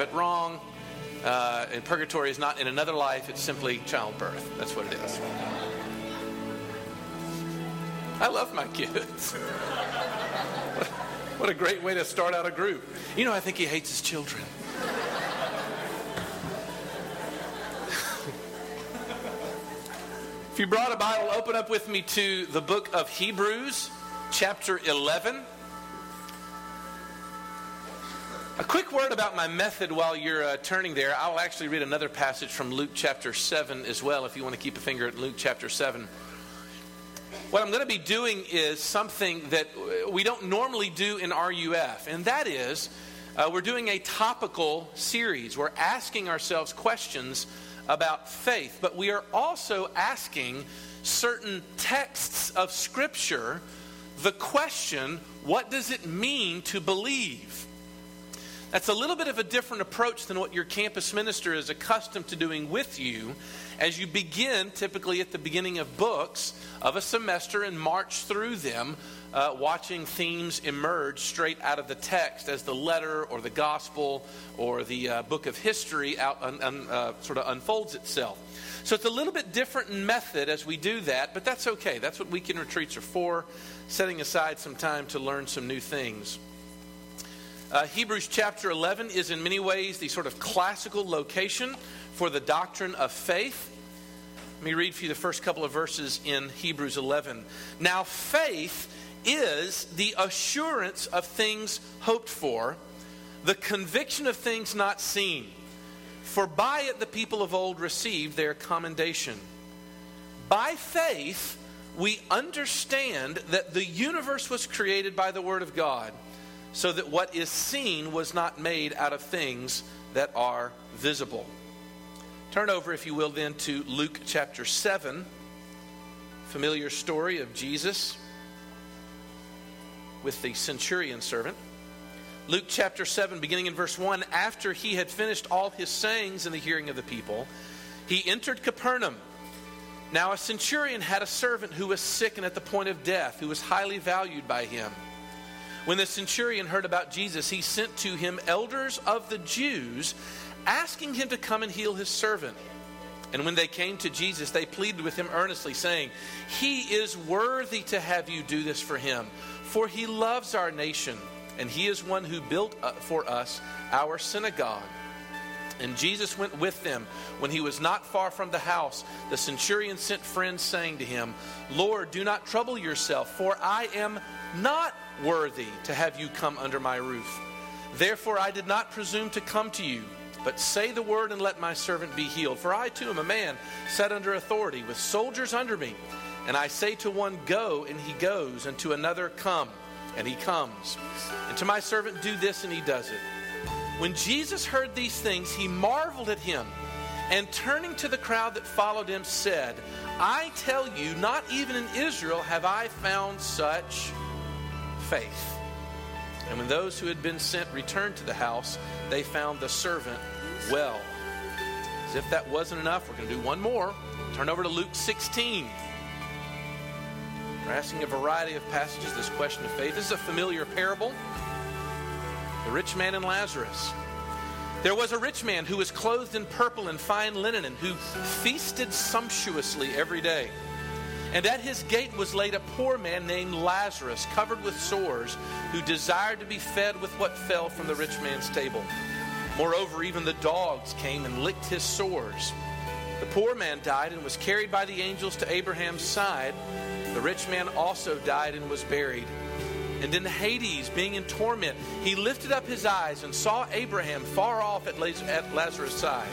it wrong. Uh, and purgatory is not in another life, it's simply childbirth. That's what it is. I love my kids. what a great way to start out a group. You know, I think he hates his children. if you brought a Bible, open up with me to the book of Hebrews, chapter 11. A quick word about my method while you're uh, turning there. I'll actually read another passage from Luke chapter 7 as well, if you want to keep a finger at Luke chapter 7. What I'm going to be doing is something that we don't normally do in RUF, and that is uh, we're doing a topical series. We're asking ourselves questions about faith, but we are also asking certain texts of Scripture the question what does it mean to believe? That's a little bit of a different approach than what your campus minister is accustomed to doing with you as you begin, typically at the beginning of books of a semester, and march through them, uh, watching themes emerge straight out of the text as the letter or the gospel or the uh, book of history out un, un, uh, sort of unfolds itself. So it's a little bit different in method as we do that, but that's okay. That's what weekend retreats are for, setting aside some time to learn some new things. Uh, Hebrews chapter 11 is in many ways the sort of classical location for the doctrine of faith. Let me read for you the first couple of verses in Hebrews 11. Now, faith is the assurance of things hoped for, the conviction of things not seen. For by it the people of old received their commendation. By faith, we understand that the universe was created by the Word of God so that what is seen was not made out of things that are visible. Turn over, if you will, then to Luke chapter 7, familiar story of Jesus with the centurion servant. Luke chapter 7, beginning in verse 1, after he had finished all his sayings in the hearing of the people, he entered Capernaum. Now, a centurion had a servant who was sick and at the point of death, who was highly valued by him. When the centurion heard about Jesus, he sent to him elders of the Jews, asking him to come and heal his servant. And when they came to Jesus, they pleaded with him earnestly, saying, He is worthy to have you do this for him, for he loves our nation, and he is one who built for us our synagogue. And Jesus went with them. When he was not far from the house, the centurion sent friends, saying to him, Lord, do not trouble yourself, for I am not worthy to have you come under my roof. Therefore, I did not presume to come to you, but say the word and let my servant be healed. For I too am a man set under authority, with soldiers under me. And I say to one, Go, and he goes, and to another, Come, and he comes. And to my servant, Do this, and he does it. When Jesus heard these things, he marveled at him, and turning to the crowd that followed him, said, I tell you, not even in Israel have I found such faith. And when those who had been sent returned to the house, they found the servant well. As if that wasn't enough, we're going to do one more. Turn over to Luke 16. We're asking a variety of passages this question of faith. This is a familiar parable the rich man and Lazarus. There was a rich man who was clothed in purple and fine linen and who feasted sumptuously every day. And at his gate was laid a poor man named Lazarus, covered with sores, who desired to be fed with what fell from the rich man's table. Moreover, even the dogs came and licked his sores. The poor man died and was carried by the angels to Abraham's side. The rich man also died and was buried. And in Hades, being in torment, he lifted up his eyes and saw Abraham far off at Lazarus' side.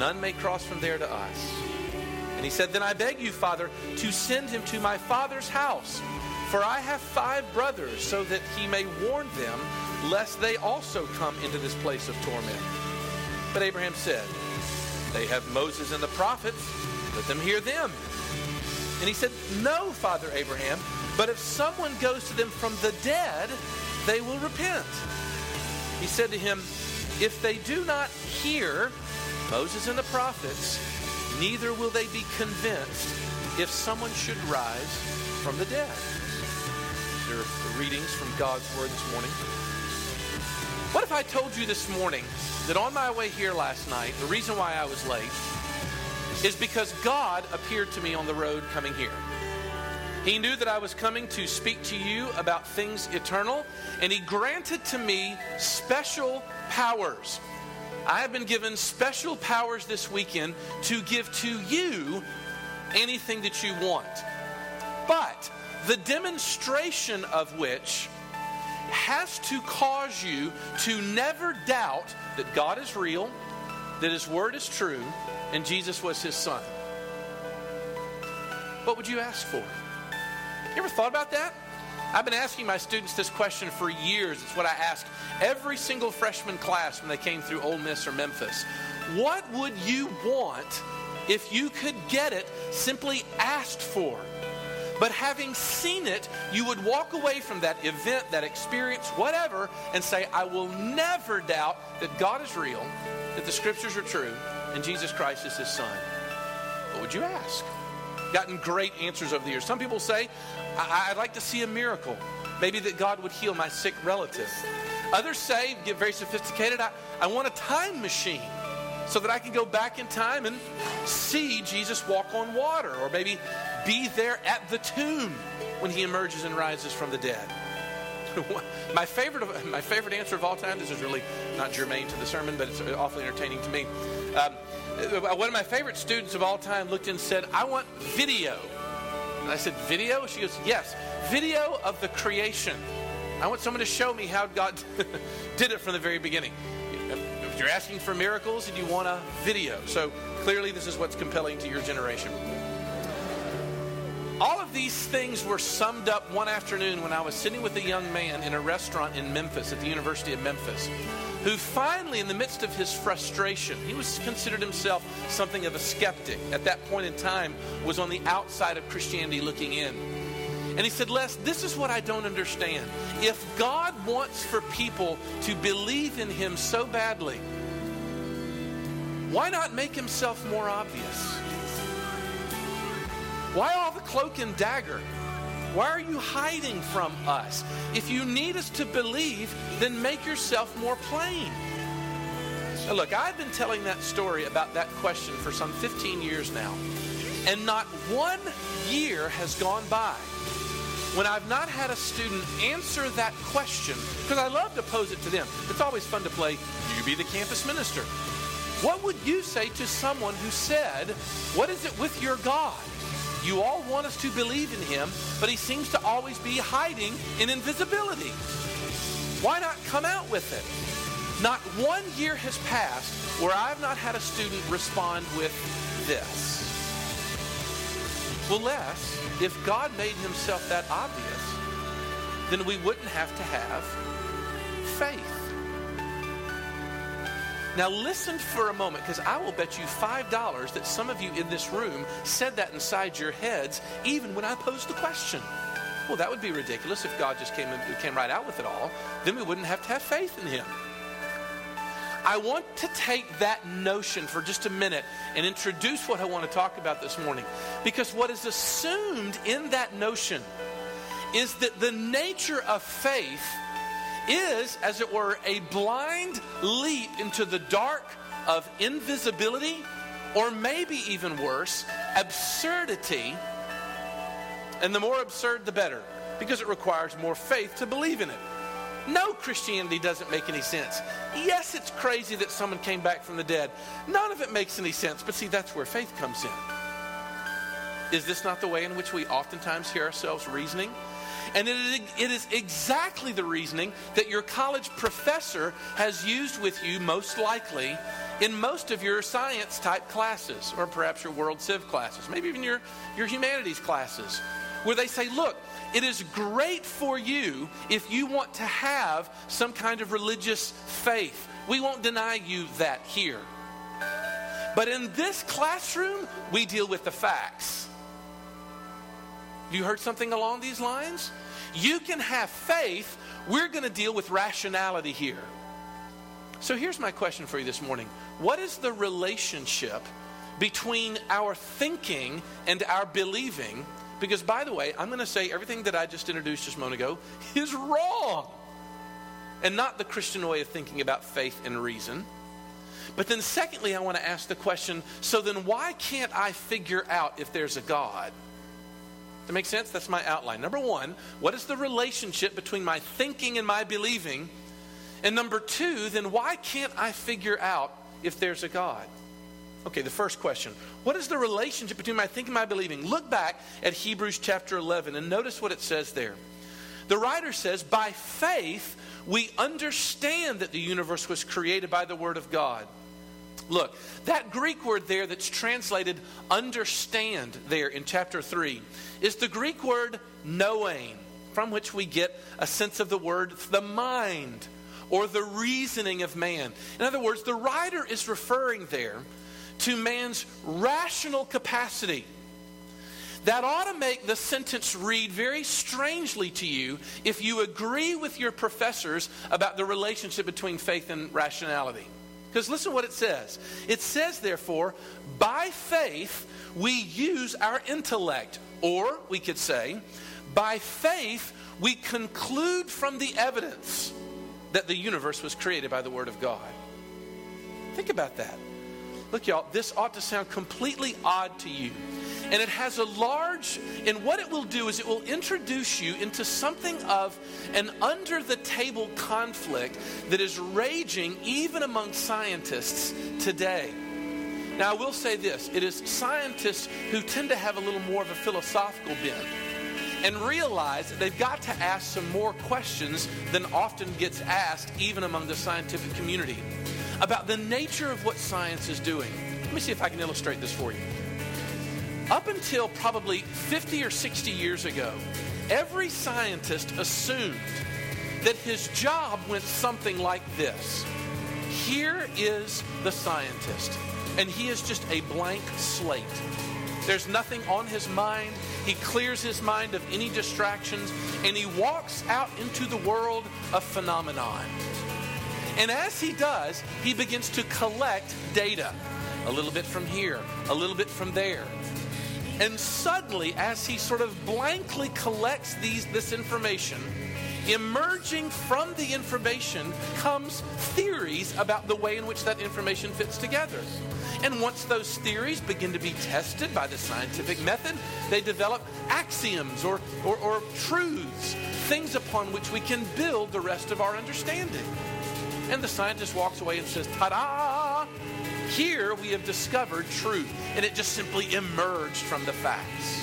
none may cross from there to us. And he said, Then I beg you, Father, to send him to my father's house, for I have five brothers, so that he may warn them, lest they also come into this place of torment. But Abraham said, They have Moses and the prophets. Let them hear them. And he said, No, Father Abraham, but if someone goes to them from the dead, they will repent. He said to him, If they do not hear Moses and the prophets, neither will they be convinced if someone should rise from the dead. These are the readings from God's Word this morning. What if I told you this morning that on my way here last night, the reason why I was late is because God appeared to me on the road coming here. He knew that I was coming to speak to you about things eternal, and He granted to me special powers. I have been given special powers this weekend to give to you anything that you want. But the demonstration of which has to cause you to never doubt that God is real, that His Word is true, and Jesus was His Son. What would you ask for? You ever thought about that? I've been asking my students this question for years. It's what I ask every single freshman class when they came through Ole Miss or Memphis. What would you want if you could get it simply asked for? But having seen it, you would walk away from that event, that experience, whatever, and say, I will never doubt that God is real, that the scriptures are true, and Jesus Christ is his son. What would you ask? Gotten great answers over the years. Some people say, I'd like to see a miracle. Maybe that God would heal my sick relative. Others say, get very sophisticated, I, I want a time machine so that I can go back in time and see Jesus walk on water, or maybe be there at the tomb when he emerges and rises from the dead. my favorite, my favorite answer of all time. This is really not germane to the sermon, but it's awfully entertaining to me. Um, Uh, one of my favorite students of all time looked and said, "I want video." And I said, "Video?" She goes, "Yes, video of the creation. I want someone to show me how God did it from the very beginning." If you're asking for miracles and you want a video, so clearly this is what's compelling to your generation. All of these things were summed up one afternoon when I was sitting with a young man in a restaurant in Memphis at the University of Memphis who finally, in the midst of his frustration, he was considered himself something of a skeptic. At that point in time, was on the outside of Christianity looking in. And he said, Les, this is what I don't understand. If God wants for people to believe in him so badly, why not make himself more obvious? Why all the cloak and dagger? Why are you hiding from us? If you need us to believe, then make yourself more plain. Now look, I've been telling that story about that question for some 15 years now, and not one year has gone by when I've not had a student answer that question, because I love to pose it to them. It's always fun to play, you be the campus minister. What would you say to someone who said, What is it with your God? You all want us to believe in him, but he seems to always be hiding in invisibility. Why not come out with it? Not one year has passed where I've not had a student respond with this. Well, Les, if God made himself that obvious, then we wouldn't have to have faith. Now, listen for a moment, because I will bet you $5 that some of you in this room said that inside your heads, even when I posed the question. Well, that would be ridiculous if God just came, came right out with it all. Then we wouldn't have to have faith in Him. I want to take that notion for just a minute and introduce what I want to talk about this morning. Because what is assumed in that notion is that the nature of faith is, as it were, a blind leap into the dark of invisibility, or maybe even worse, absurdity. And the more absurd, the better, because it requires more faith to believe in it. No, Christianity doesn't make any sense. Yes, it's crazy that someone came back from the dead. None of it makes any sense. But see, that's where faith comes in. Is this not the way in which we oftentimes hear ourselves reasoning? And it is, exactly the reasoning that your college professor has used with you, most likely, in most of your science type classes, or perhaps your world civ classes, maybe even your, your humanities classes. where they say, look, it is great for you if you want to have some kind of religious faith. We won't deny you that here. But in this classroom, we deal with the facts. You heard something along these lines? You can have faith. We're going to deal with rationality here. So here's my question for you this morning What is the relationship between our thinking and our believing? Because, by the way, I'm going to say everything that I just introduced just a moment ago is wrong and not the Christian way of thinking about faith and reason. But then, secondly, I want to ask the question so then why can't I figure out if there's a God? That makes sense? That's my outline. Number one, what is the relationship between my thinking and my believing? And number two, then why can't I figure out if there's a God? Okay, the first question What is the relationship between my thinking and my believing? Look back at Hebrews chapter 11 and notice what it says there. The writer says, By faith, we understand that the universe was created by the Word of God. Look, that Greek word there that's translated understand there in chapter 3 is the Greek word knowing, from which we get a sense of the word the mind or the reasoning of man. In other words, the writer is referring there to man's rational capacity. That ought to make the sentence read very strangely to you if you agree with your professors about the relationship between faith and rationality. Because listen what it says. It says, therefore, by faith we use our intellect. Or we could say, by faith we conclude from the evidence that the universe was created by the Word of God. Think about that. Look, y'all, this ought to sound completely odd to you. And it has a large, and what it will do is it will introduce you into something of an under the table conflict that is raging even among scientists today. Now, I will say this it is scientists who tend to have a little more of a philosophical bent and realize that they've got to ask some more questions than often gets asked, even among the scientific community, about the nature of what science is doing. Let me see if I can illustrate this for you. Up until probably 50 or 60 years ago, every scientist assumed that his job went something like this Here is the scientist, and he is just a blank slate. There's nothing on his mind. He clears his mind of any distractions, and he walks out into the world of phenomenon. And as he does, he begins to collect data a little bit from here, a little bit from there. And suddenly, as he sort of blankly collects these, this information, emerging from the information comes theories about the way in which that information fits together. And once those theories begin to be tested by the scientific method, they develop axioms or, or, or truths, things upon which we can build the rest of our understanding. And the scientist walks away and says, ta da! Here we have discovered truth, and it just simply emerged from the facts.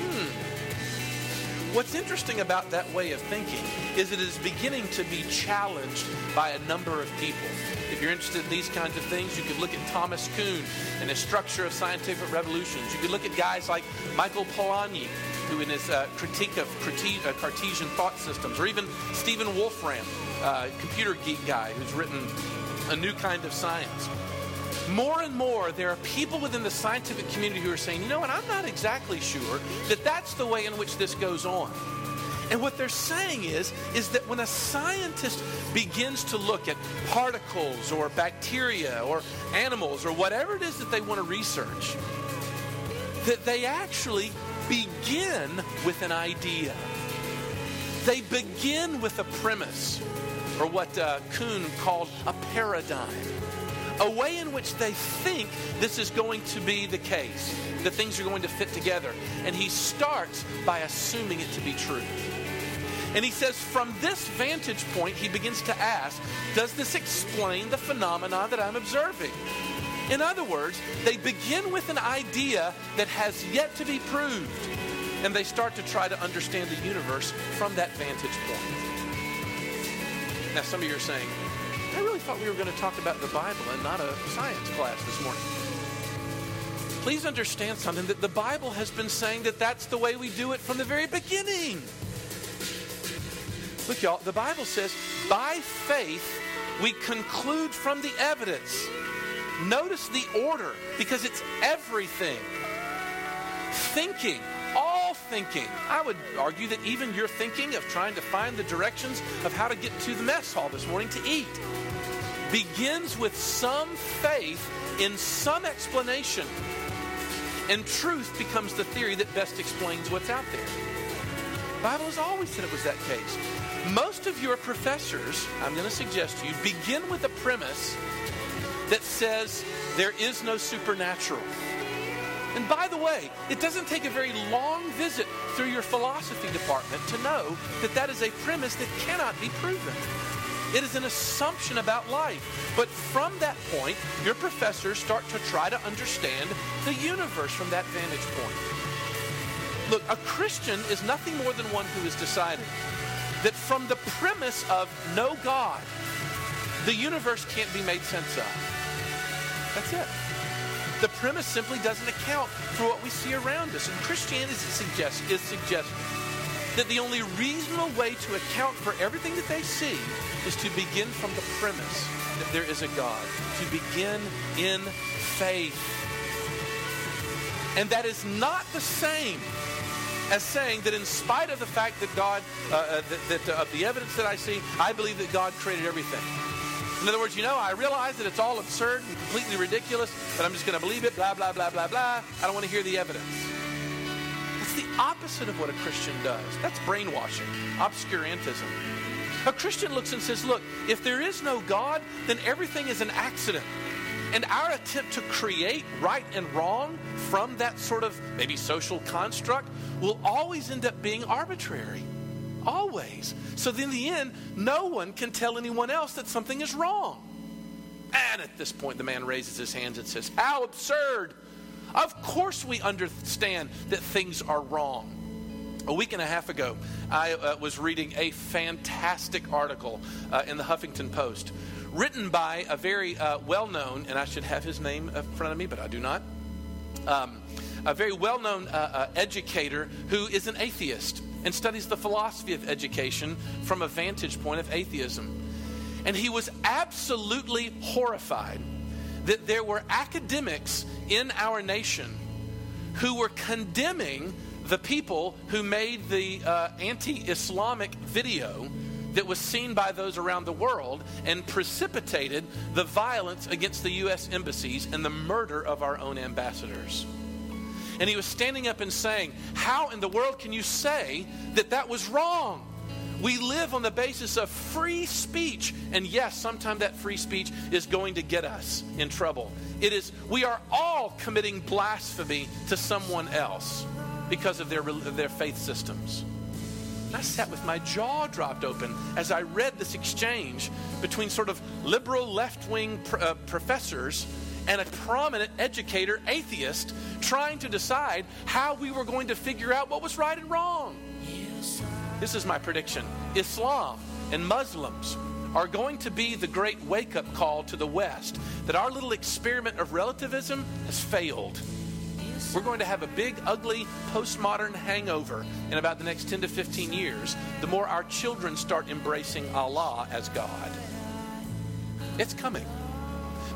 Hmm. What's interesting about that way of thinking is it is beginning to be challenged by a number of people. If you're interested in these kinds of things, you could look at Thomas Kuhn and his structure of scientific revolutions. You could look at guys like Michael Polanyi, who in his uh, critique of uh, Cartesian thought systems, or even Stephen Wolfram, uh, computer geek guy who's written a new kind of science. More and more, there are people within the scientific community who are saying, you know what, I'm not exactly sure that that's the way in which this goes on. And what they're saying is, is that when a scientist begins to look at particles or bacteria or animals or whatever it is that they want to research, that they actually begin with an idea. They begin with a premise or what uh, Kuhn called a paradigm. A way in which they think this is going to be the case, that things are going to fit together. And he starts by assuming it to be true. And he says, from this vantage point, he begins to ask, does this explain the phenomena that I'm observing? In other words, they begin with an idea that has yet to be proved, and they start to try to understand the universe from that vantage point. Now, some of you are saying, I really thought we were going to talk about the Bible and not a science class this morning. please understand something that the Bible has been saying that that's the way we do it from the very beginning. Look, y'all, the Bible says, by faith, we conclude from the evidence. Notice the order because it's everything. Thinking, thinking. I would argue that even your thinking of trying to find the directions of how to get to the mess hall this morning to eat begins with some faith in some explanation. And truth becomes the theory that best explains what's out there. The Bible has always said it was that case. Most of your professors, I'm going to suggest to you, begin with a premise that says there is no supernatural. And by the way, it doesn't take a very long visit through your philosophy department to know that that is a premise that cannot be proven. It is an assumption about life. But from that point, your professors start to try to understand the universe from that vantage point. Look, a Christian is nothing more than one who has decided that from the premise of no God, the universe can't be made sense of. That's it. The premise simply doesn't account for what we see around us. And Christianity suggests, is suggesting that the only reasonable way to account for everything that they see is to begin from the premise that there is a God, to begin in faith. And that is not the same as saying that in spite of the fact that God, uh, uh, that, that uh, of the evidence that I see, I believe that God created everything. In other words, you know, I realize that it's all absurd and completely ridiculous, but I'm just going to believe it, blah, blah, blah, blah, blah. I don't want to hear the evidence. That's the opposite of what a Christian does. That's brainwashing, obscurantism. A Christian looks and says, look, if there is no God, then everything is an accident. And our attempt to create right and wrong from that sort of maybe social construct will always end up being arbitrary. Always. So in the end, no one can tell anyone else that something is wrong. And at this point, the man raises his hands and says, How absurd! Of course, we understand that things are wrong. A week and a half ago, I uh, was reading a fantastic article uh, in the Huffington Post written by a very uh, well known, and I should have his name in front of me, but I do not. Um, a very well known uh, uh, educator who is an atheist and studies the philosophy of education from a vantage point of atheism. And he was absolutely horrified that there were academics in our nation who were condemning the people who made the uh, anti Islamic video that was seen by those around the world and precipitated the violence against the U.S. embassies and the murder of our own ambassadors. And he was standing up and saying, How in the world can you say that that was wrong? We live on the basis of free speech. And yes, sometimes that free speech is going to get us in trouble. It is, we are all committing blasphemy to someone else because of their, their faith systems. And I sat with my jaw dropped open as I read this exchange between sort of liberal left wing pr- uh, professors and a prominent educator, atheist, trying to decide how we were going to figure out what was right and wrong. This is my prediction Islam and Muslims are going to be the great wake up call to the West that our little experiment of relativism has failed. We're going to have a big, ugly, postmodern hangover in about the next 10 to 15 years, the more our children start embracing Allah as God. It's coming.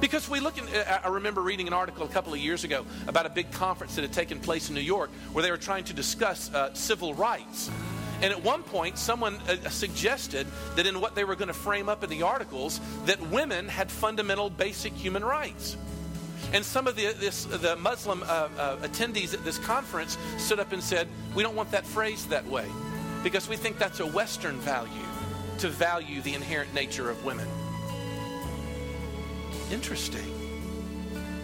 Because we look in, uh, I remember reading an article a couple of years ago about a big conference that had taken place in New York where they were trying to discuss uh, civil rights. And at one point, someone uh, suggested that in what they were going to frame up in the articles, that women had fundamental basic human rights. And some of the, this, the Muslim uh, uh, attendees at this conference stood up and said, We don't want that phrased that way because we think that's a Western value to value the inherent nature of women. Interesting.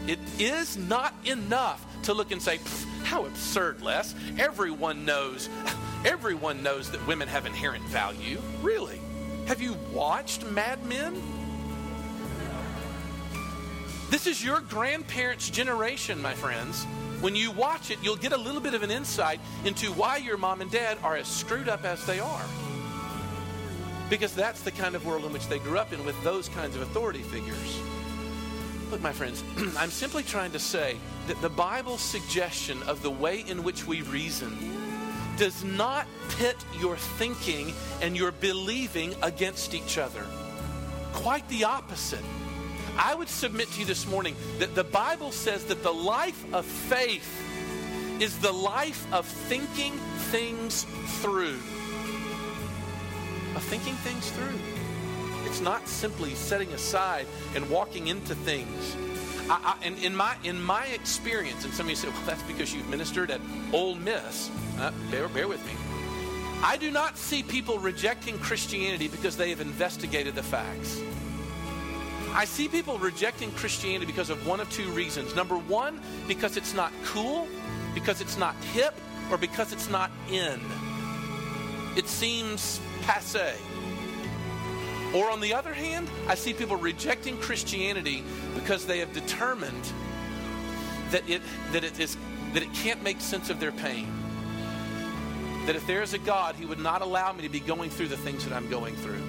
It is not enough to look and say, How absurd, Les. Everyone knows. Everyone knows that women have inherent value. Really? Have you watched Mad Men? This is your grandparents' generation, my friends. When you watch it, you'll get a little bit of an insight into why your mom and dad are as screwed up as they are. Because that's the kind of world in which they grew up in with those kinds of authority figures. Look, my friends, I'm simply trying to say that the Bible's suggestion of the way in which we reason does not pit your thinking and your believing against each other. Quite the opposite. I would submit to you this morning that the Bible says that the life of faith is the life of thinking things through. Of thinking things through. It's not simply setting aside and walking into things. I, I, and in my in my experience, and some of you say, "Well, that's because you've ministered at Ole Miss." Uh, bear, bear with me. I do not see people rejecting Christianity because they have investigated the facts. I see people rejecting Christianity because of one of two reasons. Number one, because it's not cool, because it's not hip, or because it's not in. It seems passe. Or on the other hand, I see people rejecting Christianity because they have determined that it that it is that it can't make sense of their pain. That if there is a God, He would not allow me to be going through the things that I'm going through.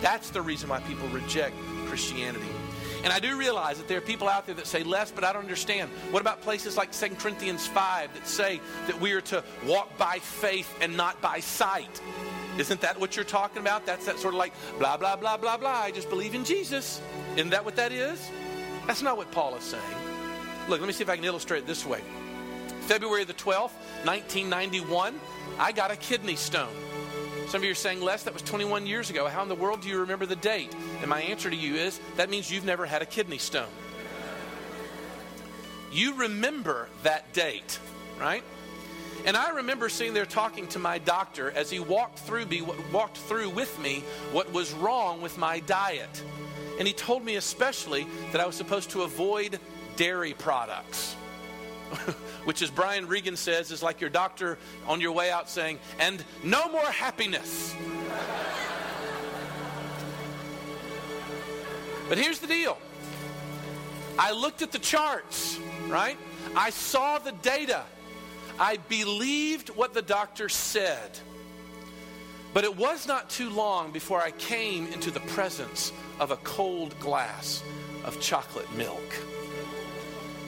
That's the reason why people reject Christianity. And I do realize that there are people out there that say, Les, but I don't understand. What about places like 2 Corinthians 5 that say that we are to walk by faith and not by sight? Isn't that what you're talking about? That's that sort of like blah, blah, blah, blah, blah. I just believe in Jesus. Isn't that what that is? That's not what Paul is saying. Look, let me see if I can illustrate it this way. February the 12th, 1991, I got a kidney stone. Some of you are saying, Les, that was 21 years ago. How in the world do you remember the date? And my answer to you is that means you've never had a kidney stone. You remember that date, right? And I remember sitting there talking to my doctor as he walked through me, walked through with me what was wrong with my diet. And he told me especially that I was supposed to avoid dairy products. which, as Brian Regan says, is like your doctor on your way out saying, and no more happiness. but here's the deal I looked at the charts, right? I saw the data. I believed what the doctor said. But it was not too long before I came into the presence of a cold glass of chocolate milk.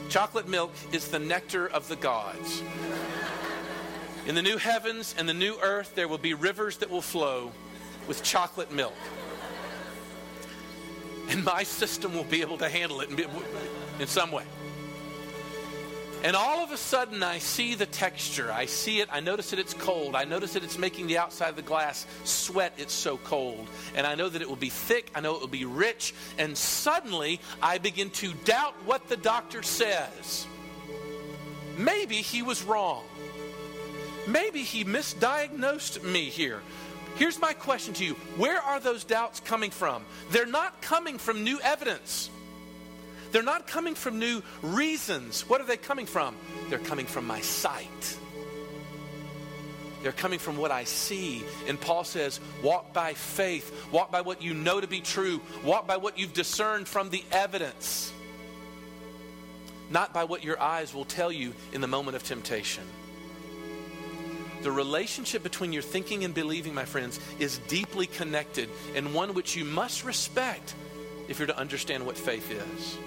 Chocolate milk is the nectar of the gods. In the new heavens and the new earth, there will be rivers that will flow with chocolate milk. And my system will be able to handle it in some way. And all of a sudden, I see the texture. I see it. I notice that it's cold. I notice that it's making the outside of the glass sweat. It's so cold. And I know that it will be thick. I know it will be rich. And suddenly, I begin to doubt what the doctor says. Maybe he was wrong. Maybe he misdiagnosed me here. Here's my question to you Where are those doubts coming from? They're not coming from new evidence. They're not coming from new reasons. What are they coming from? They're coming from my sight. They're coming from what I see. And Paul says, walk by faith, walk by what you know to be true, walk by what you've discerned from the evidence, not by what your eyes will tell you in the moment of temptation. The relationship between your thinking and believing, my friends, is deeply connected and one which you must respect if you're to understand what faith is.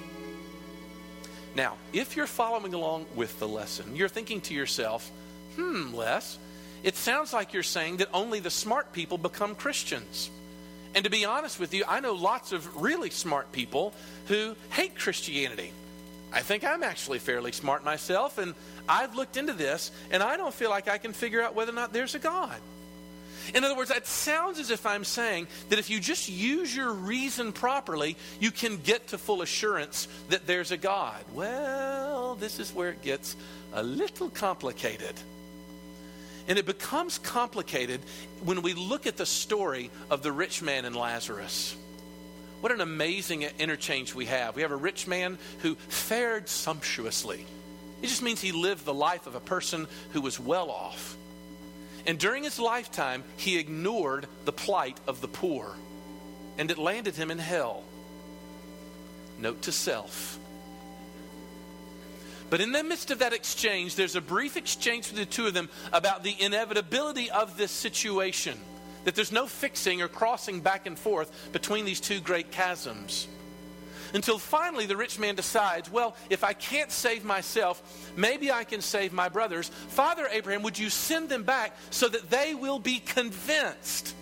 Now, if you're following along with the lesson, you're thinking to yourself, hmm, Les, it sounds like you're saying that only the smart people become Christians. And to be honest with you, I know lots of really smart people who hate Christianity. I think I'm actually fairly smart myself, and I've looked into this, and I don't feel like I can figure out whether or not there's a God. In other words, it sounds as if I'm saying that if you just use your reason properly, you can get to full assurance that there's a God. Well, this is where it gets a little complicated. And it becomes complicated when we look at the story of the rich man and Lazarus. What an amazing interchange we have. We have a rich man who fared sumptuously. It just means he lived the life of a person who was well off. And during his lifetime, he ignored the plight of the poor, and it landed him in hell. Note to self. But in the midst of that exchange, there's a brief exchange between the two of them about the inevitability of this situation. That there's no fixing or crossing back and forth between these two great chasms. Until finally the rich man decides, well, if I can't save myself, maybe I can save my brothers. Father Abraham, would you send them back so that they will be convinced?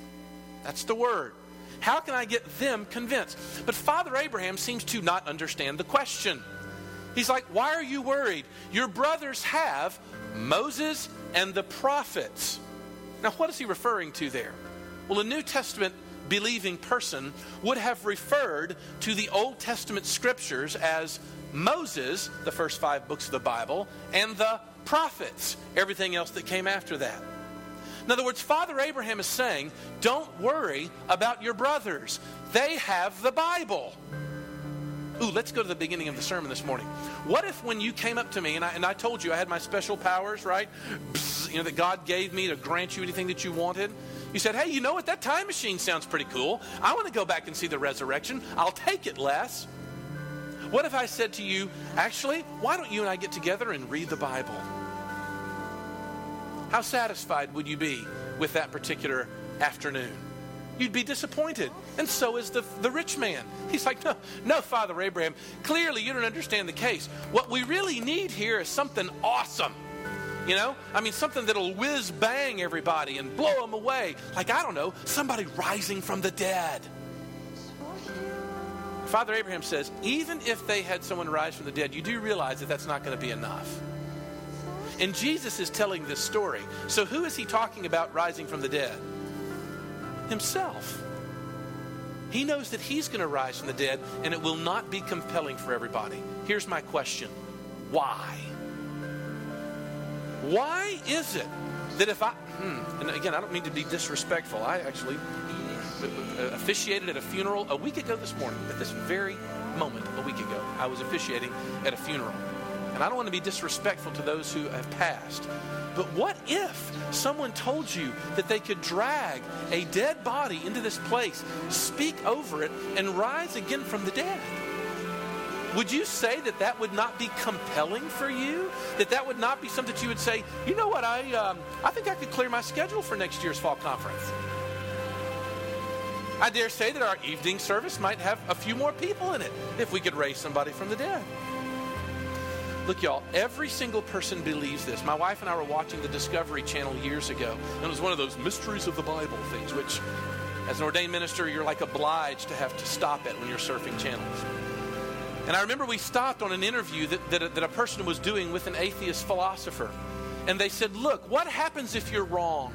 That's the word. How can I get them convinced? But Father Abraham seems to not understand the question. He's like, Why are you worried? Your brothers have Moses and the prophets. Now, what is he referring to there? Well, a New Testament believing person would have referred to the Old Testament scriptures as Moses, the first five books of the Bible, and the prophets, everything else that came after that. In other words, Father Abraham is saying, don't worry about your brothers. They have the Bible. Ooh, let's go to the beginning of the sermon this morning. What if when you came up to me and I, and I told you I had my special powers, right? you know, that God gave me to grant you anything that you wanted? You said, hey, you know what? That time machine sounds pretty cool. I want to go back and see the resurrection. I'll take it, Les. What if I said to you, actually, why don't you and I get together and read the Bible? How satisfied would you be with that particular afternoon? You'd be disappointed. And so is the, the rich man. He's like, no, no, Father Abraham, clearly you don't understand the case. What we really need here is something awesome. You know? I mean, something that'll whiz bang everybody and blow them away. Like, I don't know, somebody rising from the dead. Father Abraham says, even if they had someone rise from the dead, you do realize that that's not going to be enough. And Jesus is telling this story. So, who is he talking about rising from the dead? Himself. He knows that he's going to rise from the dead, and it will not be compelling for everybody. Here's my question Why? Why is it that if I, hmm, and again, I don't mean to be disrespectful, I actually officiated at a funeral a week ago this morning, at this very moment, a week ago, I was officiating at a funeral. And I don't want to be disrespectful to those who have passed. But what if someone told you that they could drag a dead body into this place, speak over it, and rise again from the dead? Would you say that that would not be compelling for you? That that would not be something that you would say, you know what, I, um, I think I could clear my schedule for next year's fall conference. I dare say that our evening service might have a few more people in it if we could raise somebody from the dead. Look, y'all, every single person believes this. My wife and I were watching the Discovery Channel years ago, and it was one of those mysteries of the Bible things, which, as an ordained minister, you're like obliged to have to stop at when you're surfing channels. And I remember we stopped on an interview that, that, that a person was doing with an atheist philosopher. And they said, Look, what happens if you're wrong?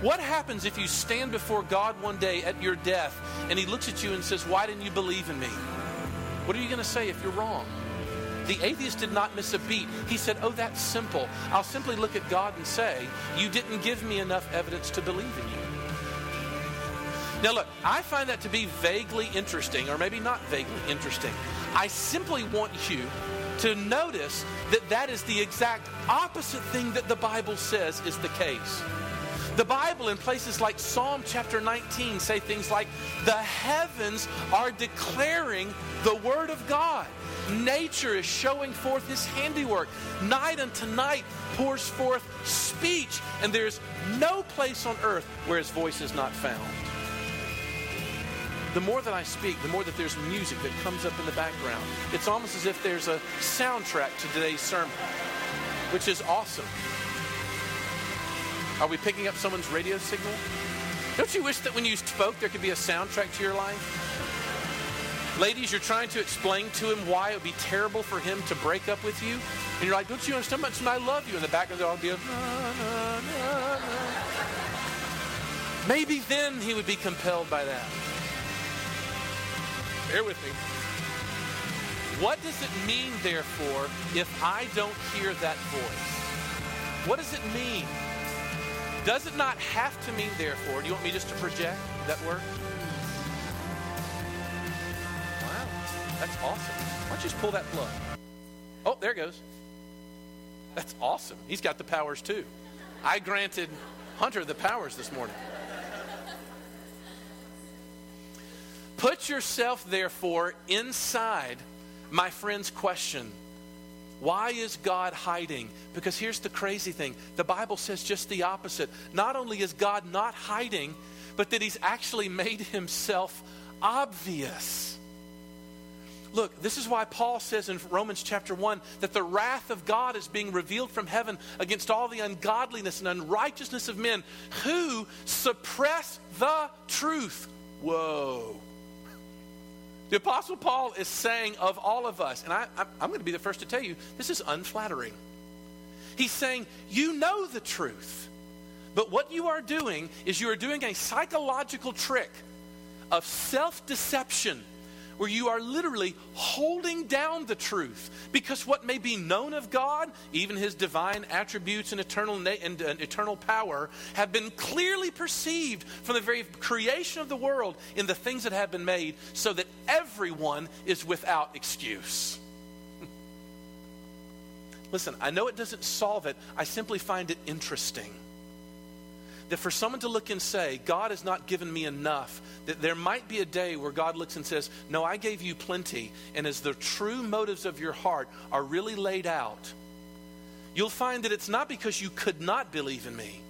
What happens if you stand before God one day at your death and He looks at you and says, Why didn't you believe in me? What are you going to say if you're wrong? The atheist did not miss a beat. He said, Oh, that's simple. I'll simply look at God and say, You didn't give me enough evidence to believe in you. Now, look, I find that to be vaguely interesting, or maybe not vaguely interesting. I simply want you to notice that that is the exact opposite thing that the Bible says is the case. The Bible, in places like Psalm chapter 19, say things like, The heavens are declaring the Word of God. Nature is showing forth His handiwork. Night unto night pours forth speech, and there's no place on earth where His voice is not found the more that I speak, the more that there's music that comes up in the background. It's almost as if there's a soundtrack to today's sermon, which is awesome. Are we picking up someone's radio signal? Don't you wish that when you spoke, there could be a soundtrack to your life? Ladies, you're trying to explain to him why it would be terrible for him to break up with you. And you're like, don't you understand much? I love you. In the background, there'll be a. Maybe then he would be compelled by that. Bear with me. What does it mean, therefore, if I don't hear that voice? What does it mean? Does it not have to mean, therefore? Do you want me just to project that word? Wow, that's awesome. Why don't you just pull that plug? Oh, there it goes. That's awesome. He's got the powers too. I granted Hunter the powers this morning. Put yourself, therefore, inside my friend's question. Why is God hiding? Because here's the crazy thing the Bible says just the opposite. Not only is God not hiding, but that He's actually made Himself obvious. Look, this is why Paul says in Romans chapter 1 that the wrath of God is being revealed from heaven against all the ungodliness and unrighteousness of men who suppress the truth. Whoa. The Apostle Paul is saying of all of us, and I, am going to be the first to tell you, this is unflattering. He's saying, You know the truth, but what you are doing is you are doing a psychological trick of self deception where you are literally holding down the truth. Because what may be known of God, even his divine attributes and eternal, na- and, and eternal power, have been clearly perceived from the very creation of the world in the things that have been made, so that everyone is without excuse. Listen, I know it doesn't solve it, I simply find it interesting that for someone to look and say, God has not given me enough, that there might be a day where God looks and says, No, I gave you plenty. And as the true motives of your heart are really laid out, you'll find that it's not because you could not believe in me,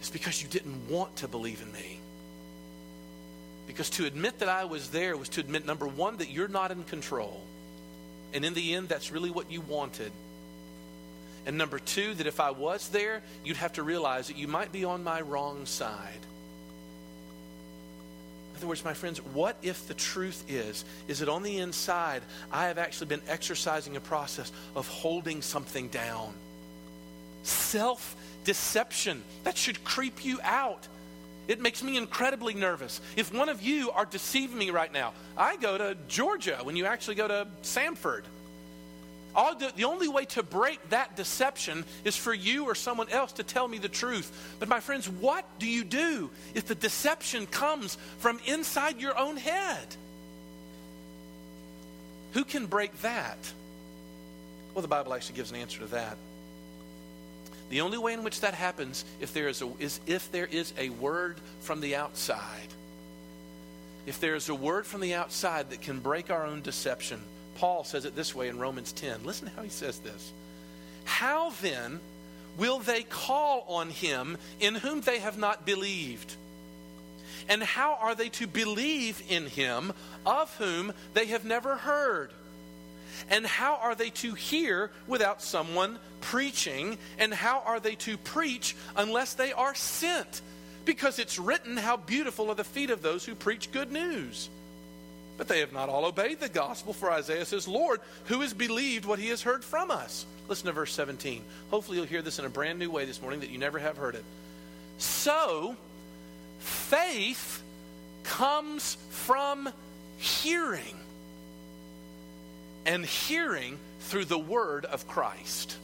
it's because you didn't want to believe in me. Because to admit that I was there was to admit, number one, that you're not in control. And in the end, that's really what you wanted. And number two, that if I was there, you'd have to realize that you might be on my wrong side. In other words, my friends, what if the truth is, is that on the inside, I have actually been exercising a process of holding something down? Self deception. That should creep you out. It makes me incredibly nervous. If one of you are deceiving me right now, I go to Georgia when you actually go to Samford. All the, the only way to break that deception is for you or someone else to tell me the truth. But, my friends, what do you do if the deception comes from inside your own head? Who can break that? Well, the Bible actually gives an answer to that. The only way in which that happens if there is, a, is if there is a word from the outside. If there is a word from the outside that can break our own deception. Paul says it this way in Romans 10. Listen how he says this. How then will they call on him in whom they have not believed? And how are they to believe in him of whom they have never heard? And how are they to hear without someone preaching? And how are they to preach unless they are sent? Because it's written, How beautiful are the feet of those who preach good news. But they have not all obeyed the gospel, for Isaiah says, Lord, who has believed what he has heard from us? Listen to verse 17. Hopefully, you'll hear this in a brand new way this morning that you never have heard it. So, faith comes from hearing, and hearing through the word of Christ.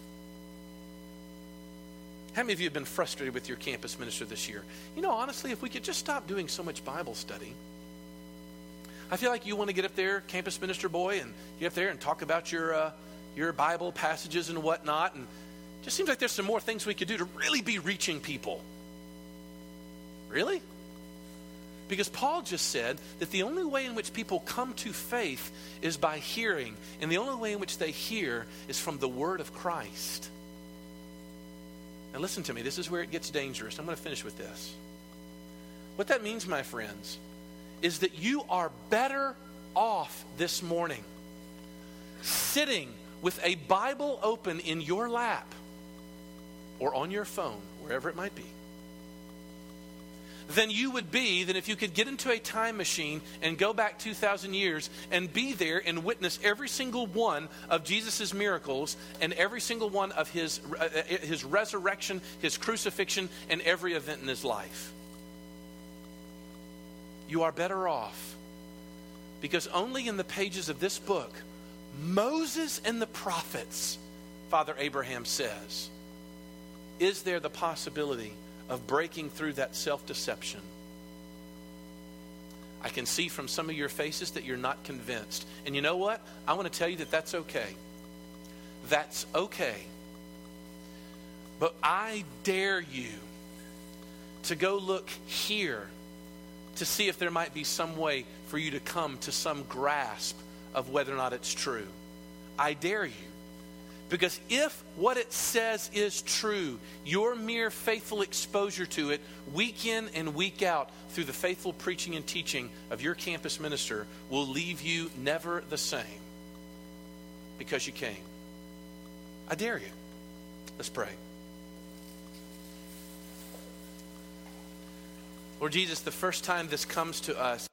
How many of you have been frustrated with your campus minister this year? You know, honestly, if we could just stop doing so much Bible study I feel like you want to get up there, campus minister boy, and get up there and talk about your, uh, your Bible passages and whatnot. And it just seems like there's some more things we could do to really be reaching people. Really? Because Paul just said that the only way in which people come to faith is by hearing, and the only way in which they hear is from the word of Christ. Now, listen to me, this is where it gets dangerous. I'm going to finish with this. What that means, my friends, is that you are better off this morning sitting with a Bible open in your lap or on your phone, wherever it might be, than you would be than if you could get into a time machine and go back 2,000 years and be there and witness every single one of Jesus' miracles and every single one of his, uh, uh his resurrection, his crucifixion, and every event in his life you are better off. Because only in the pages of this book, Moses and the prophets, Father Abraham says, is there the possibility of breaking through that self deception? I can see from some of your faces that you're not convinced. And you know what? I want to tell you that that's okay. That's okay. But I dare you to go look here to see if there might be some way for you to come to some grasp of whether or not it's true. I dare you Because if what it says is true, your mere faithful exposure to it, week in and week out, through the faithful preaching and teaching of your campus minister, will leave you never the same because you came. I dare you. Let's pray. Lord Jesus, the first time this comes to us,